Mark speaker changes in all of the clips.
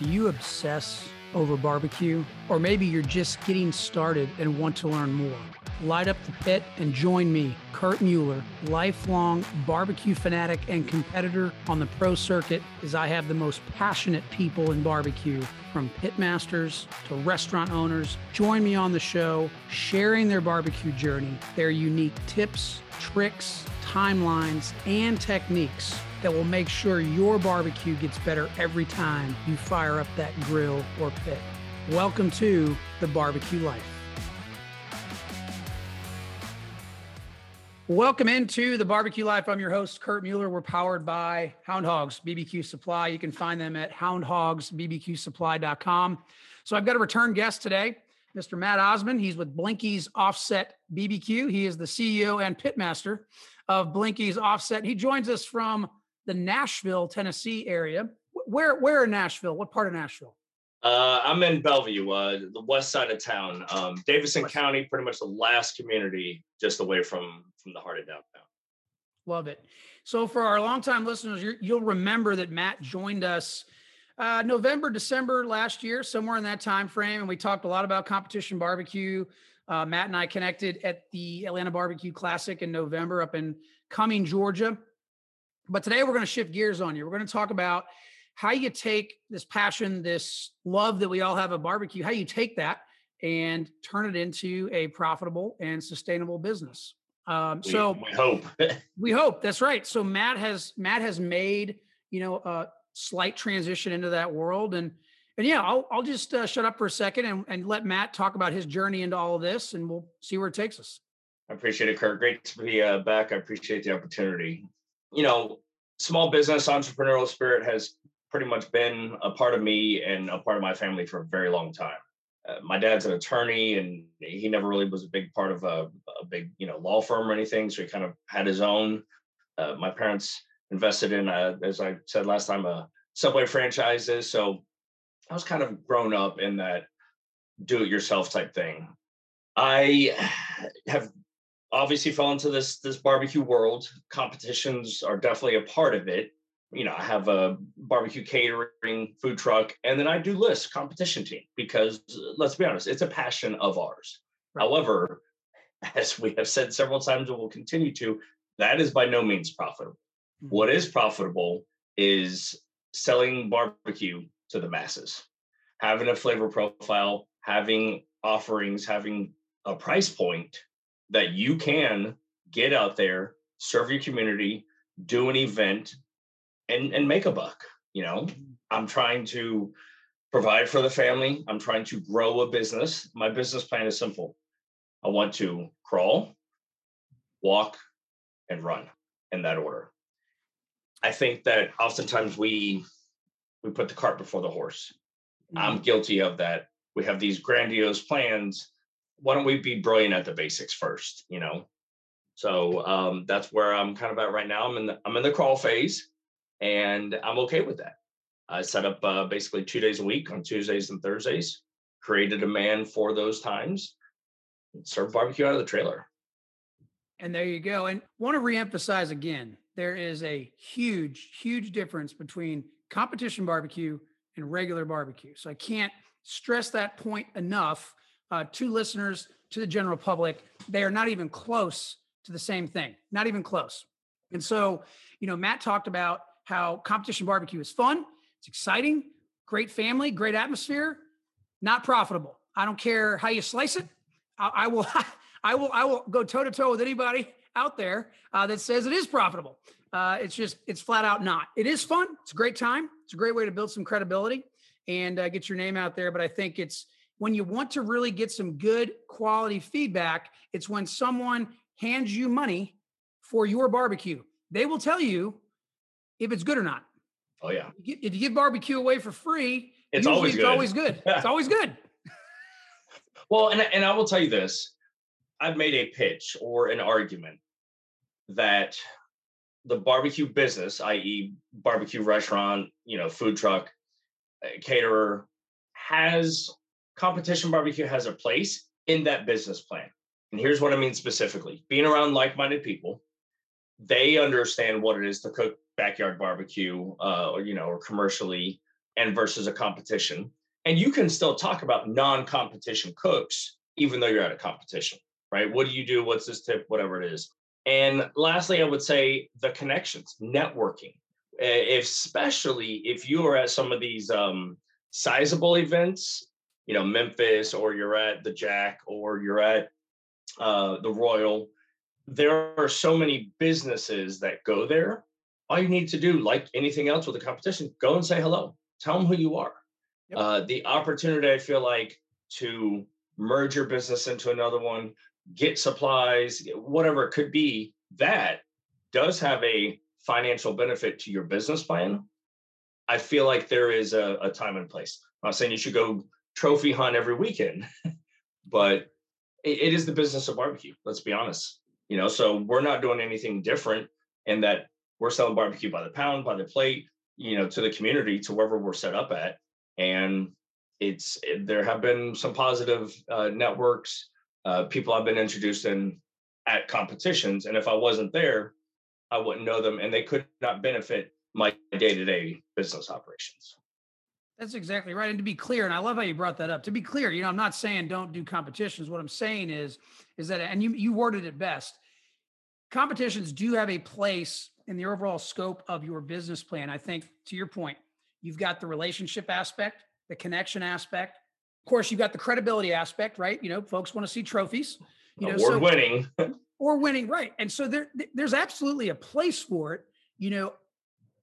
Speaker 1: Do you obsess over barbecue? Or maybe you're just getting started and want to learn more. Light up the pit and join me, Kurt Mueller, lifelong barbecue fanatic and competitor on the pro circuit, as I have the most passionate people in barbecue, from pitmasters to restaurant owners. Join me on the show, sharing their barbecue journey, their unique tips, tricks, timelines, and techniques that will make sure your barbecue gets better every time you fire up that grill or pit. Welcome to the Barbecue Life. Welcome into the Barbecue Life. I'm your host, Kurt Mueller. We're powered by Hound Hogs BBQ Supply. You can find them at houndhogsbbqsupply.com. So I've got a return guest today, Mr. Matt Osman. He's with Blinky's Offset BBQ. He is the CEO and pitmaster of Blinky's Offset. He joins us from the Nashville, Tennessee area. Where where in Nashville? What part of Nashville?
Speaker 2: Uh, I'm in Bellevue, uh, the west side of town. Um, Davidson west. County, pretty much the last community just away from from the heart of downtown.
Speaker 1: Love it. So for our longtime listeners, you'll remember that Matt joined us uh, November, December last year, somewhere in that time frame, and we talked a lot about competition barbecue. Uh, Matt and I connected at the Atlanta Barbecue Classic in November up in Cumming, Georgia. But today we're going to shift gears on you. We're going to talk about how you take this passion, this love that we all have of barbecue, how you take that and turn it into a profitable and sustainable business. Um,
Speaker 2: we,
Speaker 1: so
Speaker 2: we hope
Speaker 1: we hope that's right. So Matt has Matt has made you know a slight transition into that world, and and yeah, I'll I'll just uh, shut up for a second and, and let Matt talk about his journey into all of this, and we'll see where it takes us.
Speaker 2: I appreciate it, Kurt. Great to be uh, back. I appreciate the opportunity you know, small business entrepreneurial spirit has pretty much been a part of me and a part of my family for a very long time. Uh, my dad's an attorney and he never really was a big part of a, a big, you know, law firm or anything. So he kind of had his own. Uh, my parents invested in, a, as I said last time, a Subway franchises. So I was kind of grown up in that do it yourself type thing. I have obviously fell into this this barbecue world. Competitions are definitely a part of it. You know, I have a barbecue catering food truck, and then I do list competition team because let's be honest, it's a passion of ours. Right. However, as we have said several times and will continue to, that is by no means profitable. Mm-hmm. What is profitable is selling barbecue to the masses, having a flavor profile, having offerings, having a price point that you can get out there, serve your community, do an event, and and make a buck. You know, mm-hmm. I'm trying to provide for the family. I'm trying to grow a business. My business plan is simple. I want to crawl, walk, and run in that order. I think that oftentimes we we put the cart before the horse. Mm-hmm. I'm guilty of that. We have these grandiose plans why don't we be brilliant at the basics first you know? So um, that's where i'm kind of at right now. I'm in the i'm in the crawl phase and i'm okay with that. I set up uh, basically two days a week on tuesdays and thursdays create a demand for those times serve barbecue out of the trailer.
Speaker 1: And there you go and want to reemphasize again there is a huge huge difference between competition barbecue and regular barbecue. So i can't stress that point enough uh, to listeners, to the general public, they are not even close to the same thing, not even close. And so, you know, Matt talked about how competition barbecue is fun, it's exciting, great family, great atmosphere, not profitable. I don't care how you slice it. I, I will, I will, I will go toe to toe with anybody out there uh, that says it is profitable. Uh, it's just, it's flat out not. It is fun. It's a great time. It's a great way to build some credibility and uh, get your name out there. But I think it's when you want to really get some good quality feedback, it's when someone hands you money for your barbecue. They will tell you if it's good or not.
Speaker 2: Oh yeah.
Speaker 1: If you give barbecue away for free,
Speaker 2: it's always good.
Speaker 1: it's
Speaker 2: good.
Speaker 1: always good. it's always good.
Speaker 2: well, and and I will tell you this: I've made a pitch or an argument that the barbecue business, i.e., barbecue restaurant, you know, food truck, uh, caterer, has competition barbecue has a place in that business plan. And here's what I mean specifically being around like minded people, they understand what it is to cook backyard barbecue, uh, or, you know, or commercially. and versus a competition. And you can still talk about non-competition cooks, even though you're at a competition, right? What do you do? What's this tip? Whatever it is. And lastly, I would say the connections, networking. Especially if you are at some of these um, sizable events, you know, Memphis, or you're at the Jack, or you're at uh, the Royal, there are so many businesses that go there. All you need to do, like anything else with a competition, go and say hello. Tell them who you are. Yep. Uh, the opportunity, I feel like, to merge your business into another one, get supplies, whatever it could be, that does have a financial benefit to your business plan. I feel like there is a, a time and place. I'm not saying you should go trophy hunt every weekend, but it, it is the business of barbecue. Let's be honest. You know, so we're not doing anything different in that we're selling barbecue by the pound, by the plate, you know, to the community, to wherever we're set up at. And it's it, there have been some positive uh, networks, uh, people I've been introduced in at competitions, and if I wasn't there, I wouldn't know them, and they could not benefit my day-to-day business operations.
Speaker 1: That's exactly right. And to be clear, and I love how you brought that up. To be clear, you know, I'm not saying don't do competitions. What I'm saying is, is that, and you you worded it best. Competitions do have a place in the overall scope of your business plan. I think to your point, you've got the relationship aspect, the connection aspect. Of course, you've got the credibility aspect, right? You know, folks want to see trophies. You know,
Speaker 2: award so, winning.
Speaker 1: or winning, right? And so there, there's absolutely a place for it. You know,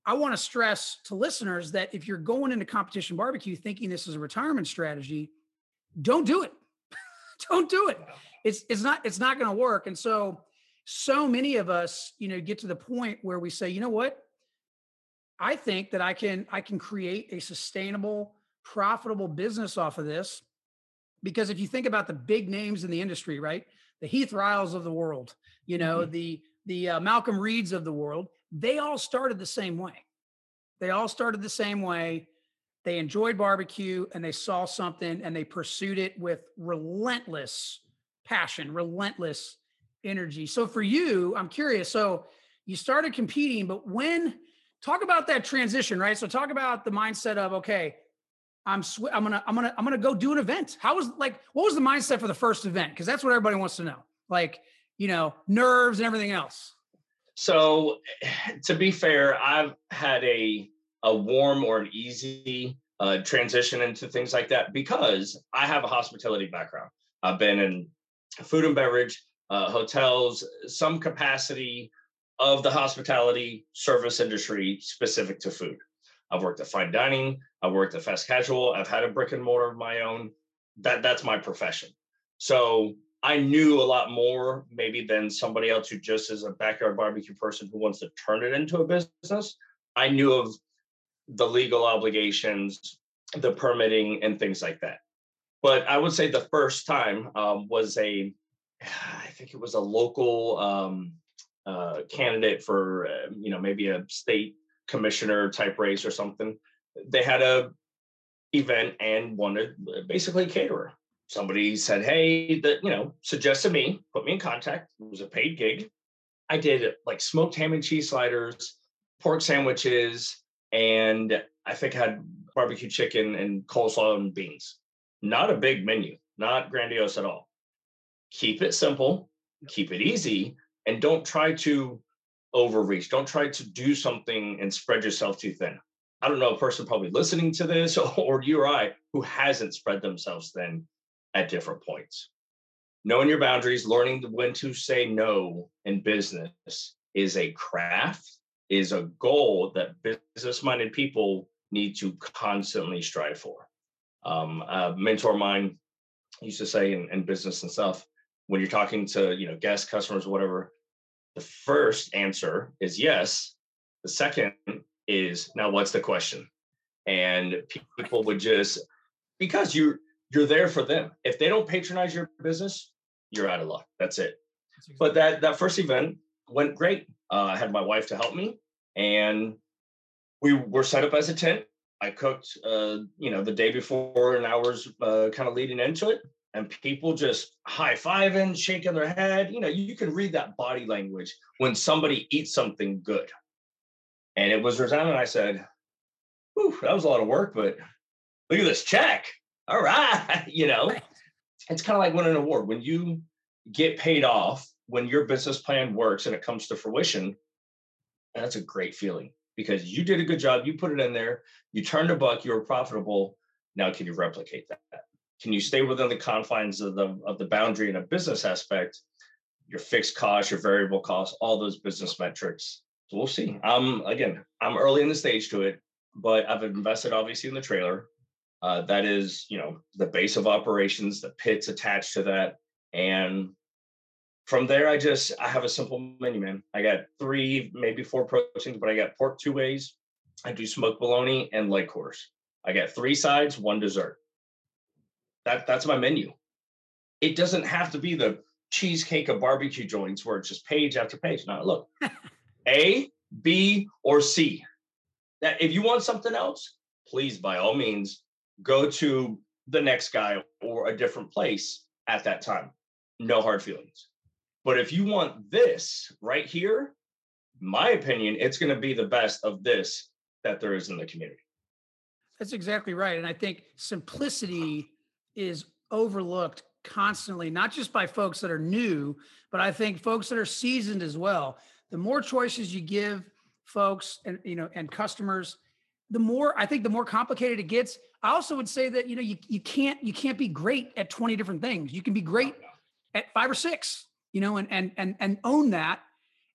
Speaker 1: I want to stress to listeners that if you're going into competition barbecue thinking this is a retirement strategy, don't do it. don't do it. It's it's not it's not going to work. And so so many of us, you know, get to the point where we say, you know what? I think that I can I can create a sustainable, profitable business off of this. Because if you think about the big names in the industry, right? The Heath Riles of the world, you know, mm-hmm. the the uh, Malcolm Reeds of the world, they all started the same way. They all started the same way. They enjoyed barbecue and they saw something and they pursued it with relentless passion, relentless energy. So for you, I'm curious. So you started competing, but when talk about that transition, right? So talk about the mindset of okay, I'm sw- I'm gonna I'm gonna I'm gonna go do an event. How was like what was the mindset for the first event? Because that's what everybody wants to know. Like you know nerves and everything else.
Speaker 2: So, to be fair, I've had a a warm or an easy uh, transition into things like that because I have a hospitality background. I've been in food and beverage, uh, hotels, some capacity of the hospitality service industry specific to food. I've worked at fine dining. I've worked at fast casual. I've had a brick and mortar of my own. That that's my profession. So I knew a lot more maybe than somebody else who just is a backyard barbecue person who wants to turn it into a business. I knew of the legal obligations, the permitting, and things like that. But I would say the first time um, was a, I think it was a local um, uh, candidate for, uh, you know, maybe a state commissioner type race or something. They had a event and wanted uh, basically a caterer somebody said, Hey, that, you know, suggested me, put me in contact. It was a paid gig. I did like smoked ham and cheese sliders, pork sandwiches, and I think I had barbecue chicken and coleslaw and beans. Not a big menu, not grandiose at all. Keep it simple, keep it easy, and don't try to overreach. Don't try to do something and spread yourself too thin. I don't know a person probably listening to this or you or I who hasn't spread themselves thin at different points. Knowing your boundaries, learning when to say no in business is a craft, is a goal that business minded people need to constantly strive for. Um, a mentor of mine used to say in, in business and stuff, when you're talking to you know guests, customers, whatever, the first answer is yes. The second is now what's the question? And people would just because you you're there for them. If they don't patronize your business, you're out of luck. That's it. That's exactly. But that that first event went great. Uh, I had my wife to help me, and we were set up as a tent. I cooked, uh, you know, the day before and hours uh, kind of leading into it, and people just high fiving, shaking their head. You know, you can read that body language when somebody eats something good. And it was Rosanna and I said, whew, that was a lot of work, but look at this check. All right. You know, it's kind of like winning an award. When you get paid off, when your business plan works and it comes to fruition, that's a great feeling because you did a good job. You put it in there, you turned a buck, you were profitable. Now, can you replicate that? Can you stay within the confines of the of the boundary in a business aspect? Your fixed costs, your variable costs, all those business metrics. So we'll see. Um, again, I'm early in the stage to it, but I've invested obviously in the trailer. Uh, that is, you know, the base of operations, the pits attached to that, and from there, I just I have a simple menu, man. I got three, maybe four proteins, but I got pork two ways. I do smoked bologna and leg quarters. I got three sides, one dessert. That that's my menu. It doesn't have to be the cheesecake of barbecue joints where it's just page after page. Now look, A, B, or C. That if you want something else, please by all means go to the next guy or a different place at that time. No hard feelings. But if you want this right here, my opinion, it's going to be the best of this that there is in the community.
Speaker 1: That's exactly right. And I think simplicity is overlooked constantly, not just by folks that are new, but I think folks that are seasoned as well. The more choices you give folks and you know and customers, the more I think the more complicated it gets. I also would say that you know you, you can't you can't be great at 20 different things. You can be great at five or six, you know, and and and and own that.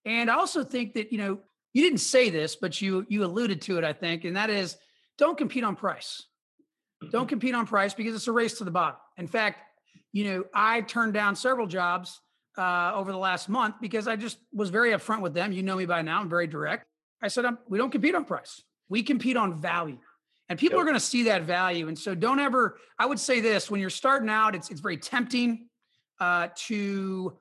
Speaker 1: And I also think that, you know, you didn't say this, but you you alluded to it, I think, and that is don't compete on price. Don't mm-hmm. compete on price because it's a race to the bottom. In fact, you know, I turned down several jobs uh, over the last month because I just was very upfront with them. You know me by now; I'm very direct. I said, we don't compete on price. We compete on value, and people yep. are going to see that value. And so, don't ever. I would say this: when you're starting out, it's it's very tempting uh, to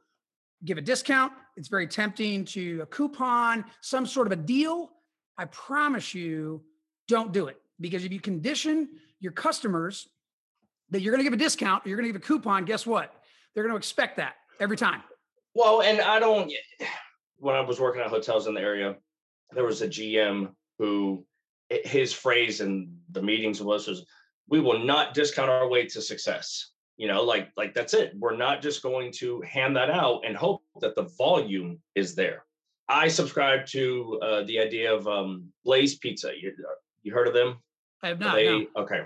Speaker 1: give a discount. It's very tempting to a coupon, some sort of a deal. I promise you, don't do it because if you condition your customers that you're going to give a discount, you're going to give a coupon, guess what? They're going to expect that every time.
Speaker 2: Well, and I don't, when I was working at hotels in the area, there was a GM who his phrase in the meetings was, was we will not discount our way to success. You know, like like that's it. We're not just going to hand that out and hope that the volume is there. I subscribe to uh, the idea of um, Blaze Pizza. You, you heard of them?
Speaker 1: I have not. They, no.
Speaker 2: Okay.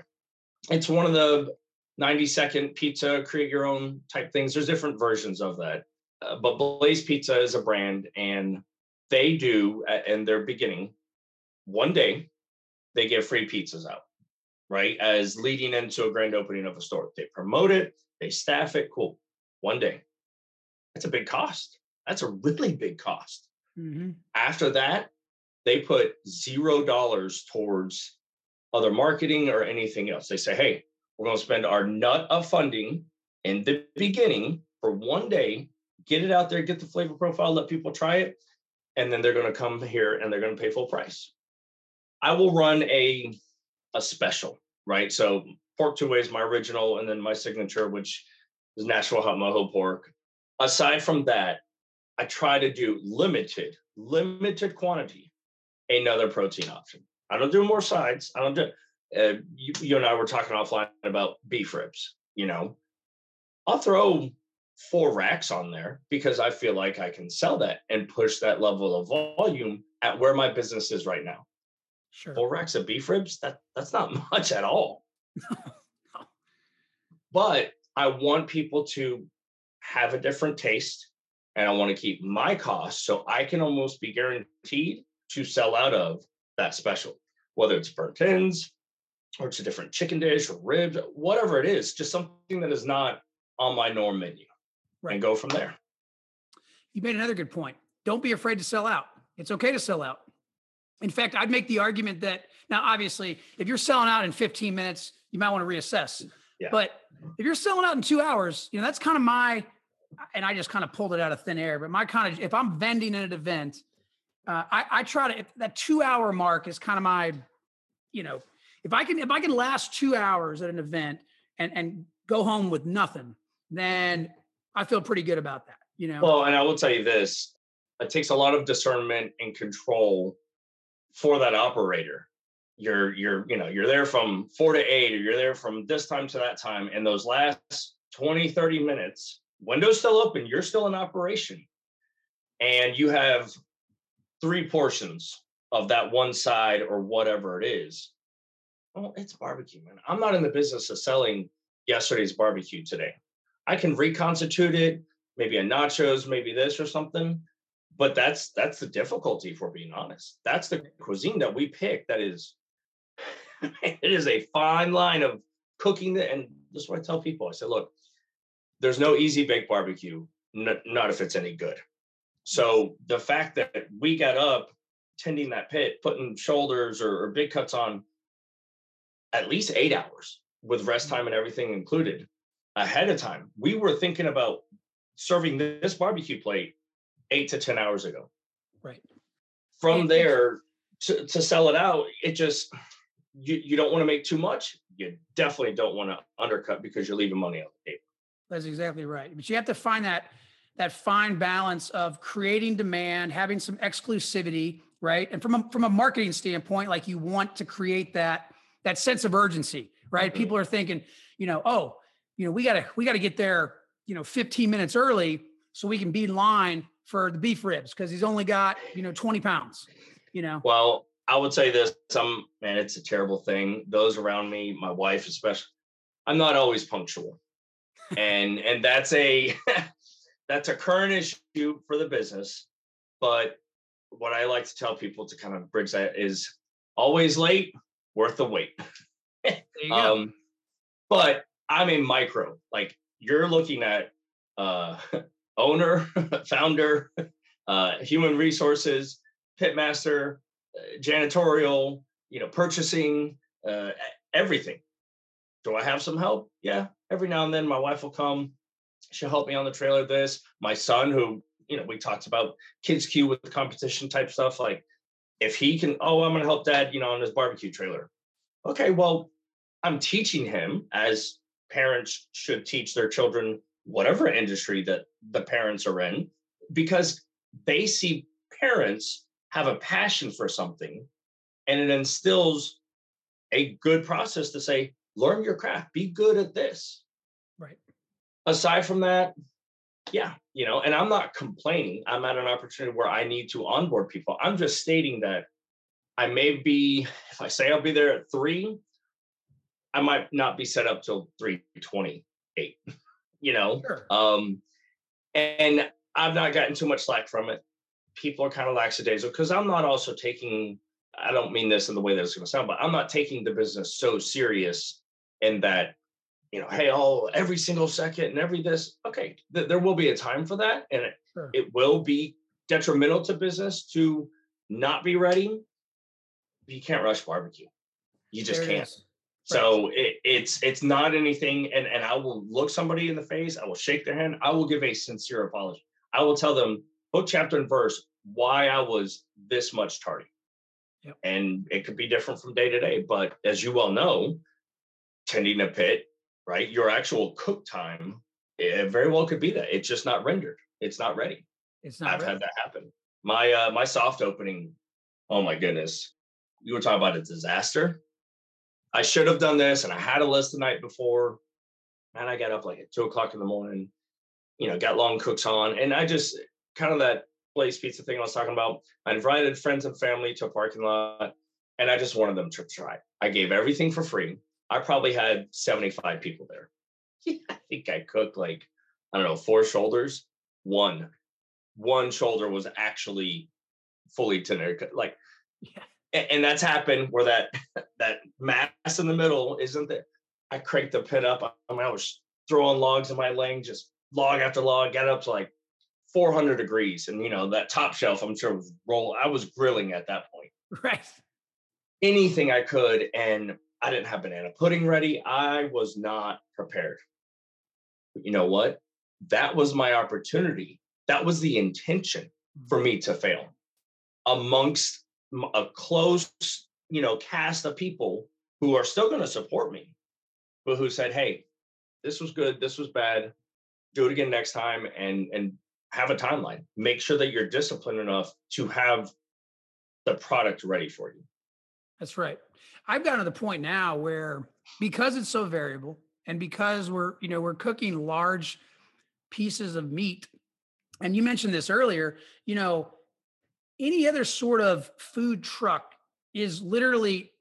Speaker 2: It's one of the 90 second pizza, create your own type things. There's different versions of that. Uh, but Blaze Pizza is a brand, and they do, uh, in their beginning, one day, they give free pizzas out, right? As leading into a grand opening of a store. They promote it, they staff it, cool. One day. That's a big cost. That's a really big cost. Mm-hmm. After that, they put zero dollars towards other marketing or anything else. They say, hey, we're going to spend our nut of funding in the beginning for one day, get it out there, get the flavor profile, let people try it, and then they're going to come here and they're going to pay full price. I will run a a special, right? So pork two ways, my original, and then my signature, which is Nashville hot mojo pork. Aside from that, I try to do limited, limited quantity, another protein option. I don't do more sides. I don't do uh, you, you and I were talking offline about beef ribs. You know, I'll throw four racks on there because I feel like I can sell that and push that level of volume at where my business is right now.
Speaker 1: Sure.
Speaker 2: Four racks of beef ribs, that that's not much at all. But I want people to have a different taste and I want to keep my cost so I can almost be guaranteed to sell out of that special, whether it's burnt ends, or it's a different chicken dish or ribs, whatever it is, just something that is not on my norm menu right. and go from there.
Speaker 1: You made another good point. Don't be afraid to sell out. It's okay to sell out. In fact, I'd make the argument that now, obviously, if you're selling out in 15 minutes, you might want to reassess. Yeah. But if you're selling out in two hours, you know, that's kind of my, and I just kind of pulled it out of thin air, but my kind of, if I'm vending at an event, uh, I, I try to, that two hour mark is kind of my, you know, if I can if I can last two hours at an event and and go home with nothing, then I feel pretty good about that. You know.
Speaker 2: Well, and I will tell you this: it takes a lot of discernment and control for that operator. You're you're you know you're there from four to eight or you're there from this time to that time and those last 20 30 minutes windows still open you're still in operation. And you have three portions of that one side or whatever it is. Well it's barbecue man. I'm not in the business of selling yesterday's barbecue today. I can reconstitute it maybe a nachos maybe this or something but that's that's the difficulty if we're being honest that's the cuisine that we pick that is it is a fine line of cooking the, and this is what I tell people. I said, look, there's no easy baked barbecue, n- not if it's any good. So the fact that we got up tending that pit, putting shoulders or, or big cuts on at least eight hours with rest time and everything included ahead of time. We were thinking about serving this barbecue plate eight to 10 hours ago.
Speaker 1: Right.
Speaker 2: From there to, to sell it out, it just, you, you don't want to make too much. You definitely don't want to undercut because you're leaving money on the table.
Speaker 1: That's exactly right. But you have to find that that fine balance of creating demand, having some exclusivity, right? And from a, from a marketing standpoint, like you want to create that that sense of urgency, right? Mm-hmm. People are thinking, you know, oh, you know, we gotta we gotta get there, you know, 15 minutes early so we can be in line for the beef ribs because he's only got you know 20 pounds. You know.
Speaker 2: Well, I would say this: some man, it's a terrible thing. Those around me, my wife especially, I'm not always punctual, and and that's a that's a current issue for the business. But what I like to tell people to kind of bridge that is always late, worth the wait. um, but I'm a micro. Like you're looking at uh, owner, founder, uh, human resources, pitmaster, janitorial, you know, purchasing, uh, everything. Do I have some help? Yeah. Every now and then my wife will come. She'll help me on the trailer this. My son, who, you know, we talked about kids queue with the competition type stuff. Like if he can, oh, I'm going to help dad, you know, on his barbecue trailer. Okay. Well, I'm teaching him as parents should teach their children, whatever industry that the parents are in, because they see parents have a passion for something and it instills a good process to say learn your craft. Be good at this.
Speaker 1: Right.
Speaker 2: Aside from that yeah you know and i'm not complaining. I'm at an opportunity where i need to onboard people. I'm just stating that i may be if i say i'll be there at three i might not be set up till 328 you know sure. um and i've not gotten too much slack from it people are kind of lackadaisical because I'm not also taking, I don't mean this in the way that it's going to sound, but I'm not taking the business so serious in that, you know, hey, all every single second and every this. Okay, th- there will be a time for that. And it, sure. it will be detrimental to business to not be ready. You can't rush barbecue. You just can't. So it, it's it's not anything, and and I will look somebody in the face. I will shake their hand. I will give a sincere apology. I will tell them book, chapter, and verse why I was this much tardy. Yep. And it could be different from day to day. But as you well know, tending a pit, right? Your actual cook time, it very well could be that. It's just not rendered. It's not ready.
Speaker 1: It's not.
Speaker 2: I've ready. had that happen. My uh, my soft opening. Oh my goodness, you were talking about a disaster. I should have done this, and I had a list the night before, and I got up like at two o'clock in the morning. You know, got long cooks on, and I just kind of that Blaze Pizza thing I was talking about. I invited friends and family to a parking lot, and I just wanted them to try. I gave everything for free. I probably had 75 people there. I think I cooked like, I don't know, four shoulders. One, one shoulder was actually fully tender. Like, yeah. And, and that's happened where that that mass in the middle isn't there. I cranked the pit up. I mean, I was throwing logs in my lane, just log after log, got up to like 400 degrees. And you know that top shelf i'm sure was roll i was grilling at that point.
Speaker 1: Right.
Speaker 2: Anything i could and i didn't have banana pudding ready. I was not prepared. But you know what? That was my opportunity. That was the intention for mm-hmm. me to fail. Amongst a close you know cast of people who are still going to support me but who said hey this was good this was bad do it again next time and and have a timeline. Make sure that you're disciplined enough to have the product ready for you.
Speaker 1: That's right. I've gotten to the point now where because it's so variable and because we're, you know, we're cooking large pieces of meat. And you mentioned this earlier, you know, any other sort of food truck is literally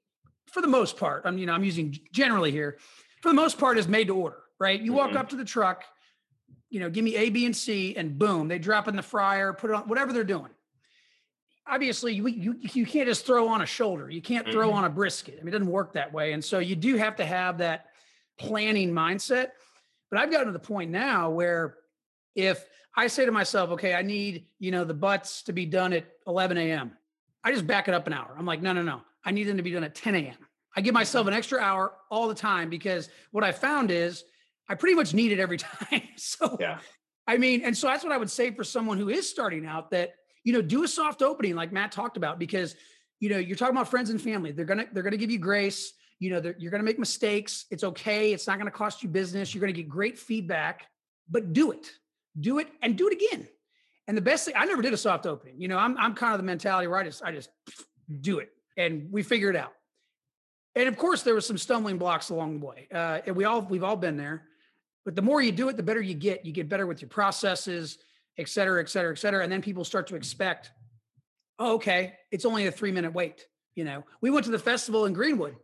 Speaker 1: for the most part, I'm you know, I'm using generally here, for the most part is made to order, right? You walk mm-hmm. up to the truck, you know, give me A, B, and C, and boom, they drop in the fryer, put it on whatever they're doing. Obviously, you you, you can't just throw on a shoulder. You can't throw mm-hmm. on a brisket. I mean, it doesn't work that way. And so you do have to have that planning mindset. But I've gotten to the point now where if I say to myself, okay, I need, you know, the butts to be done at 11 a.m. I just back it up an hour. I'm like, no, no, no. I need them to be done at 10 a.m. I give myself mm-hmm. an extra hour all the time because what I found is I pretty much need it every time. so, yeah. I mean, and so that's what I would say for someone who is starting out that, you know, do a soft opening like Matt talked about because, you know, you're talking about friends and family. They're going to, they're going to give you grace. You know, you're going to make mistakes. It's okay. It's not going to cost you business. You're going to get great feedback, but do it do it and do it again. And the best thing, I never did a soft opening. You know, I'm I'm kind of the mentality where I just I just do it and we figure it out. And of course, there was some stumbling blocks along the way. Uh, and we all we've all been there. But the more you do it, the better you get. You get better with your processes, et cetera, et cetera, et cetera. And then people start to expect, oh, okay, it's only a three minute wait. You know, we went to the festival in Greenwood.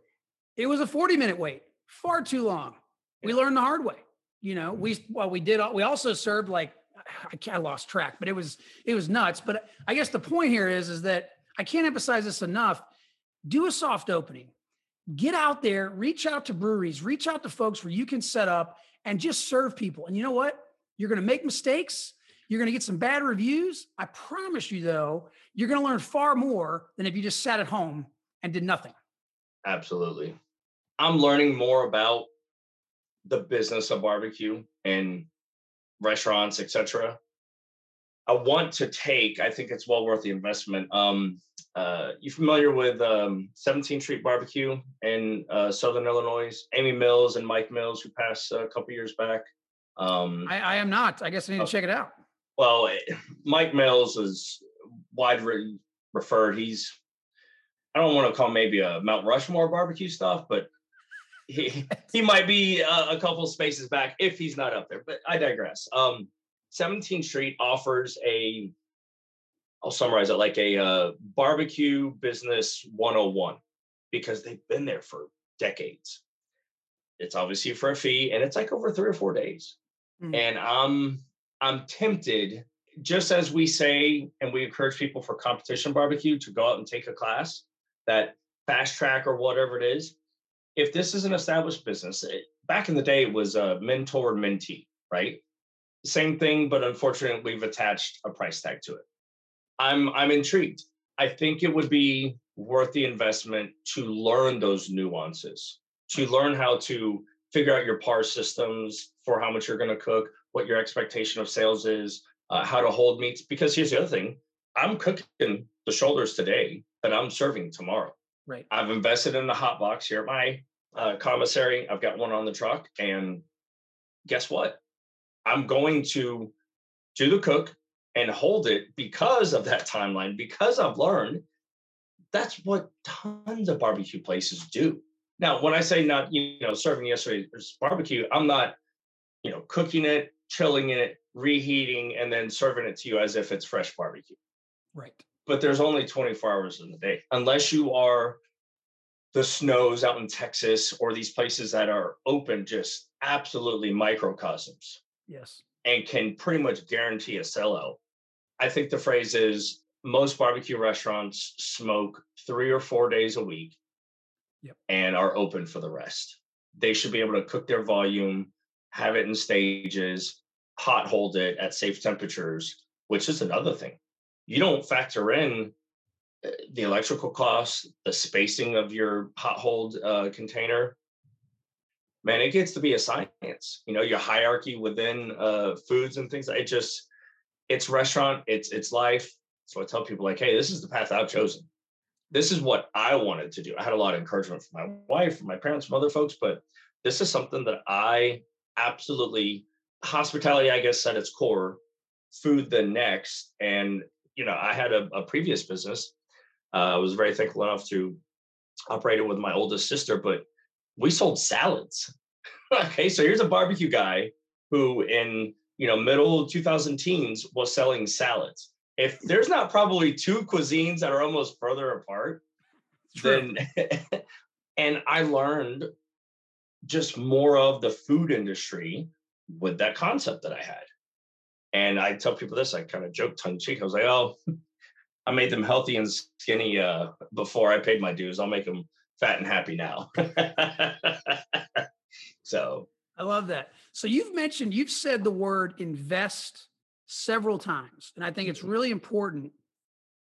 Speaker 1: It was a 40 minute wait, far too long. We learned the hard way you know we well we did we also served like I, I lost track but it was it was nuts. But i guess the point here is is that i can't emphasize this enough. Do a soft opening. Get out there reach out to breweries reach out to folks where you can set up and just serve people. And you know what? You're going to make mistakes. You're going to get some bad reviews. I promise you though you're going to learn far more than if you just sat at home and did nothing.
Speaker 2: Absolutely. I'm learning more about the business of barbecue and restaurants, etc. I want to take. I think it's well worth the investment. Um, uh, you familiar with um, 17th Street Barbecue in uh, Southern Illinois? Amy Mills and Mike Mills, who passed a couple years back.
Speaker 1: Um, I, I, am not. I guess I need to uh, check it out.
Speaker 2: Well, eh, Mike Mills is wide referred. He's I don't want to call maybe a Mount Rushmore barbecue stuff, but he he might be a, a, couple spaces back if he's not up there. But I digress. Um, 17th Street offers a, I'll summarize it like a uh, barbecue business 101 because they've been there for decades. It's obviously for a fee, and it's like over three or four days. Mm-hmm. And I'm I'm tempted, just as we say, and we encourage people for competition barbecue to go out and take a class, that fast track or whatever it is if this is an established business, it, back in the day, it was a mentor mentee, right? Same thing, but unfortunately, we've attached a price tag to it. I'm I'm intrigued. I think it would be worth the investment to learn those nuances, to learn how to figure out your par systems for how much you're going to cook, what your expectation of sales is, uh, how to hold meats. Because here's the other thing: I'm cooking the shoulders today that I'm serving tomorrow.
Speaker 1: Right.
Speaker 2: I've invested in the hot box here at my uh, commissary. I've got one on the truck, and guess what? I'm going to do the cook and hold it because of that timeline. Because I've learned that's what tons of barbecue places do. Now, when I say not, you know, serving yesterday's barbecue, I'm not, you know, cooking it, chilling it, reheating, and then serving it to you as if it's fresh barbecue.
Speaker 1: Right
Speaker 2: but there's only 24 hours in the day unless you are the Snow's out in Texas or these places that are open, just absolutely microcosms.
Speaker 1: Yes.
Speaker 2: And can pretty much guarantee a sellout. I think the phrase is most barbecue restaurants smoke three or four days a week
Speaker 1: yep.
Speaker 2: and are open for the rest. They should be able to cook their volume, have it in stages, hot hold it at safe temperatures, which is another thing you don't factor in uh, the electrical costs, the spacing of your hot uh, container. Man, it gets to be a science. You know, your hierarchy within uh, foods and things. It just, it's restaurant, it's it's life. So I tell people like, hey, this is the path I've chosen. This is what I wanted to do. I had a lot of encouragement from my wife, from my parents, from other folks, but this is something that I absolutely hospitality, I guess, at its core, food the next, and you know, I had a, a previous business. Uh, I was very thankful enough to operate it with my oldest sister, but we sold salads. okay, so here's a barbecue guy who in you know middle 2000 teens was selling salads. If there's not probably two cuisines that are almost further apart, True. then and I learned just more of the food industry with that concept that I had. And I tell people this, I kind of joke tongue cheek. I was like, oh, I made them healthy and skinny uh, before I paid my dues. I'll make them fat and happy now. so
Speaker 1: I love that. So you've mentioned, you've said the word invest several times. And I think it's mm-hmm. really important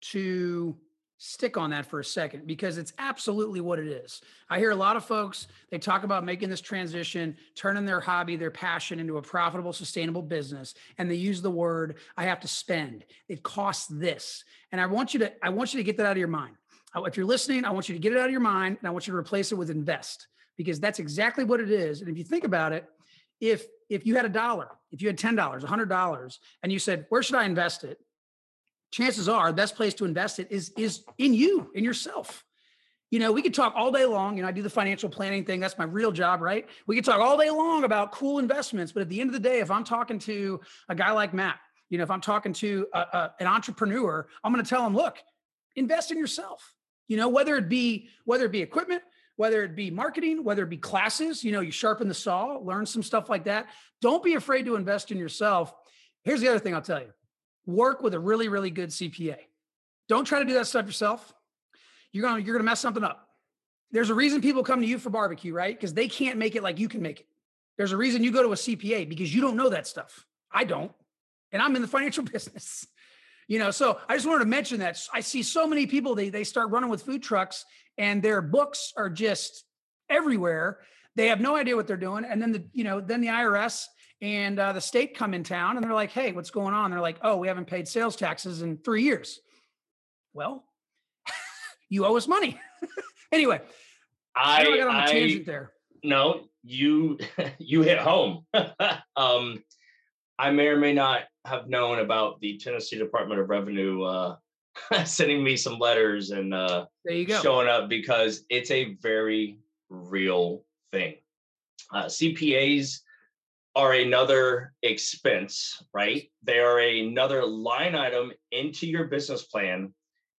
Speaker 1: to stick on that for a second because it's absolutely what it is. I hear a lot of folks, they talk about making this transition, turning their hobby, their passion into a profitable, sustainable business. And they use the word, I have to spend. It costs this. And I want you to, I want you to get that out of your mind. If you're listening, I want you to get it out of your mind and I want you to replace it with invest because that's exactly what it is. And if you think about it, if if you had a dollar, if you had $10, $100 and you said, "Where should I invest it?" Chances are the best place to invest it is is in you, in yourself. You know, we could talk all day long. You know, I do the financial planning thing. That's my real job, right? We could talk all day long about cool investments, but at the end of the day, if I'm talking to a guy like Matt, you know, if I'm talking to a, a, an entrepreneur, I'm going to tell him, look, invest in yourself. You know, whether it be whether it be equipment, whether it be marketing, whether it be classes, you know, you sharpen the saw, learn some stuff like that. Don't be afraid to invest in yourself. Here's the other thing I'll tell you work with a really, really good CPA. Don't try to do that stuff yourself. You're gonna you're gonna mess something up. There's a reason people come to you for barbecue, right? Because they can't make it like you can make it. There's a reason you go to a CPA because you don't know that stuff. I don't, and I'm in the financial business. You know, so I just wanted to mention that I see so many people they they start running with food trucks and their books are just everywhere. They have no idea what they're doing, and then the you know then the IRS and uh, the state come in town and they're like, "Hey, what's going on?" They're like, "Oh, we haven't paid sales taxes in three years." Well, you owe us money. anyway,
Speaker 2: I, I got on a I, tangent there. No, you you hit home. um, I may or may not have known about the Tennessee Department of Revenue uh, sending me some letters and uh,
Speaker 1: there you go.
Speaker 2: showing up because it's a very real thing. Uh, CPAs are another expense, right? They are another line item into your business plan.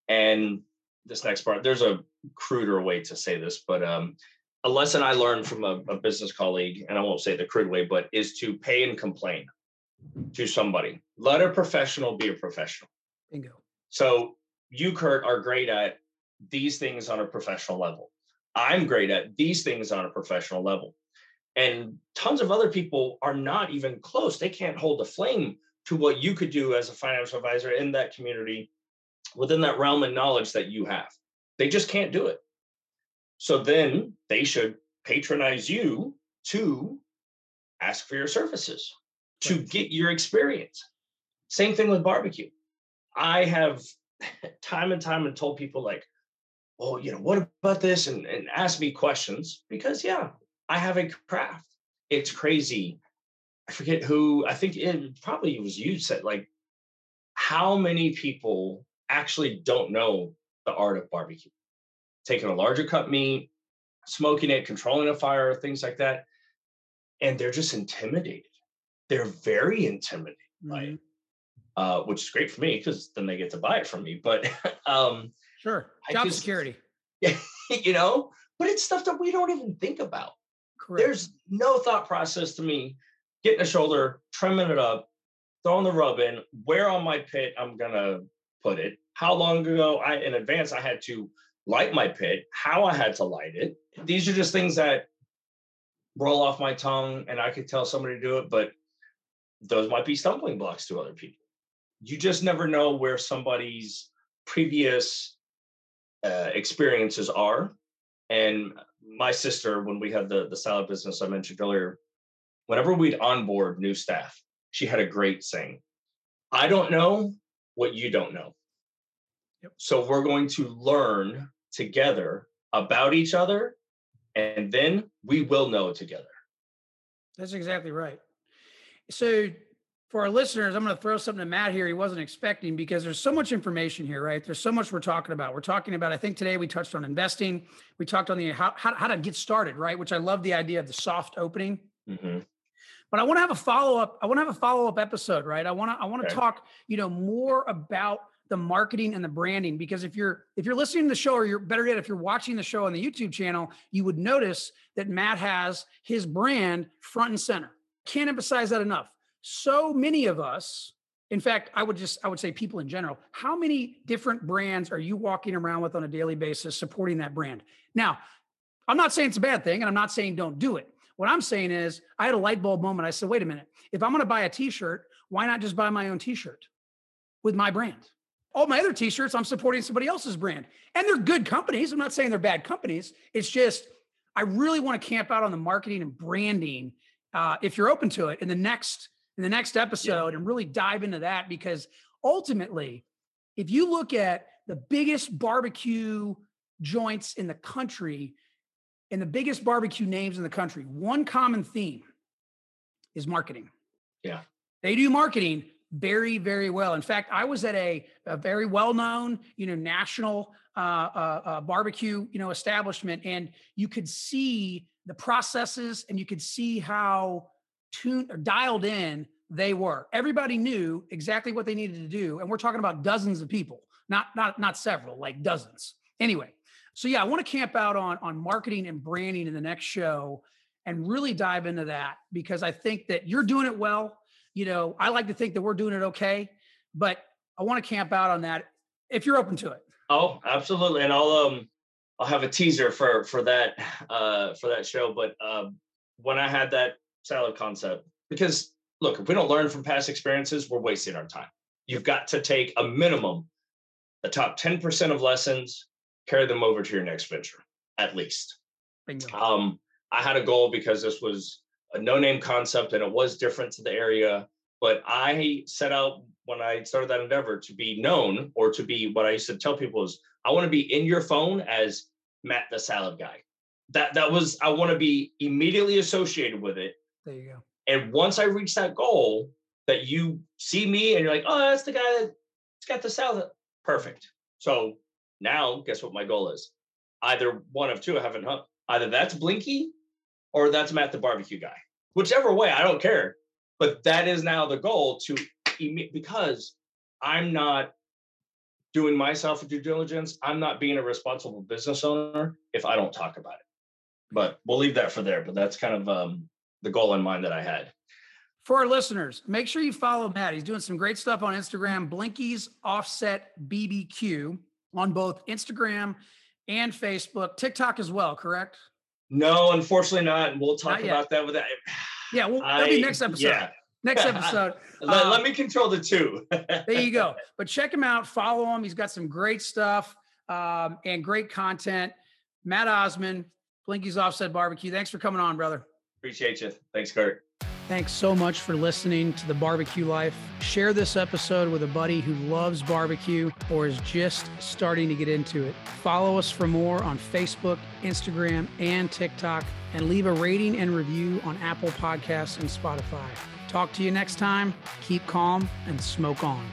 Speaker 2: And this next part, there's a cruder way to say this, but um, a lesson I learned from a, a business colleague, and I won't say the crude way, but is to pay and complain to somebody. Let a professional be a professional.
Speaker 1: Bingo.
Speaker 2: So you, Kurt, are great at these things on a professional level. I'm great at these things on a professional level. And tons of other people are not even close. They can't hold a flame to what you could do as a financial advisor in that community within that realm of knowledge that you have. They just can't do it. So then they should patronize you to ask for your services, to get your experience. Same thing with barbecue. I have time and time and told people like, oh, you know, what about this? And, and ask me questions because yeah, I have a craft. It's crazy. I forget who, I think it probably was you said, like, how many people actually don't know the art of barbecue? Taking a larger cut meat, smoking it, controlling a fire, things like that. And they're just intimidated. They're very intimidated mm-hmm. by it, uh, which is great for me because then they get to buy it from me. But um,
Speaker 1: sure, job just, security.
Speaker 2: Yeah, you know, but it's stuff that we don't even think about. Correct. There's no thought process to me getting a shoulder, trimming it up, throwing the rub in, where on my pit I'm gonna put it, how long ago I in advance I had to light my pit, how I had to light it. These are just things that roll off my tongue and I could tell somebody to do it, but those might be stumbling blocks to other people. You just never know where somebody's previous uh, experiences are. And my sister, when we had the, the salad business I mentioned earlier, whenever we'd onboard new staff, she had a great saying I don't know what you don't know. Yep. So we're going to learn together about each other, and then we will know together.
Speaker 1: That's exactly right. So for our listeners, I'm going to throw something to Matt here he wasn't expecting because there's so much information here, right? There's so much we're talking about. We're talking about, I think today we touched on investing. We talked on the how, how, how to get started, right? Which I love the idea of the soft opening. Mm-hmm. But I want to have a follow up. I want to have a follow up episode, right? I want to I want to okay. talk, you know, more about the marketing and the branding because if you're if you're listening to the show or you're better yet if you're watching the show on the YouTube channel, you would notice that Matt has his brand front and center. Can't emphasize that enough so many of us in fact i would just i would say people in general how many different brands are you walking around with on a daily basis supporting that brand? Now i'm not saying it's a bad thing and i'm not saying don't do it. What i'm saying is i had a light bulb moment. I said wait a minute. If i'm going to buy a t-shirt why not just buy my own t-shirt with my brand? All my other t-shirts i'm supporting somebody else's brand. And they're good companies. I'm not saying they're bad companies. It's just i really want to camp out on the marketing and branding uh, if you're open to it in the next in the next episode yeah. and really dive into that because ultimately, if you look at the biggest barbecue joints in the country and the biggest barbecue names in the country, one common theme is marketing.
Speaker 2: Yeah.
Speaker 1: They do marketing very, very well. In fact, I was at a, a very well-known, you know, national uh, uh, uh, barbecue, you know, establishment, and you could see the processes and you could see how tuned or dialed in they were. Everybody knew exactly what they needed to do, and we're talking about dozens of people, not not not several, like dozens. Anyway, so yeah, I want to camp out on on marketing and branding in the next show and really dive into that because I think that you're doing it well. You know, I like to think that we're doing it okay, but I want to camp out on that if you're open to it.
Speaker 2: Oh, absolutely, and I'll um I'll have a teaser for for that uh for that show. But um, when I had that salad concept, because look, if we don't learn from past experiences, we're wasting our time. You've got to take a minimum, the top 10% of lessons, carry them over to your next venture, at least. Um, I had a goal because this was a no-name concept and it was different to the area. But I set out when I started that endeavor to be known or to be what I used to tell people is I want to be in your phone as Matt the salad guy. That that was I want to be immediately associated with it.
Speaker 1: There you go.
Speaker 2: And once I reach that goal, that you see me and you're like, oh, that's the guy that's got the salad. Perfect. So now, guess what my goal is? Either one of two. I haven't hung. Either that's Blinky, or that's Matt the barbecue guy. Whichever way, I don't care. But that is now the goal to because I'm not doing myself a due diligence. I'm not being a responsible business owner if I don't talk about it. But we'll leave that for there. But that's kind of um, the goal in mind that I had.
Speaker 1: For our listeners, make sure you follow Matt. He's doing some great stuff on Instagram, Blinky's Offset BBQ on both Instagram and Facebook, TikTok as well, correct?
Speaker 2: No, unfortunately not. And we'll talk about that with that.
Speaker 1: Yeah, well, that'll be next episode. Yeah. Next episode.
Speaker 2: let, um, let, me control the two.
Speaker 1: there you go. But check him out, follow him. He's got some great stuff um, and great content. Matt Osman, Blinky's Offset Barbecue. Thanks for coming on, brother.
Speaker 2: Appreciate you. Thanks, Kurt.
Speaker 1: Thanks so much for listening to the Barbecue Life. Share this episode with a buddy who loves barbecue or is just starting to get into it. Follow us for more on Facebook, Instagram, and TikTok, and leave a rating and review on Apple Podcasts and Spotify. Talk to you next time. Keep calm and smoke on.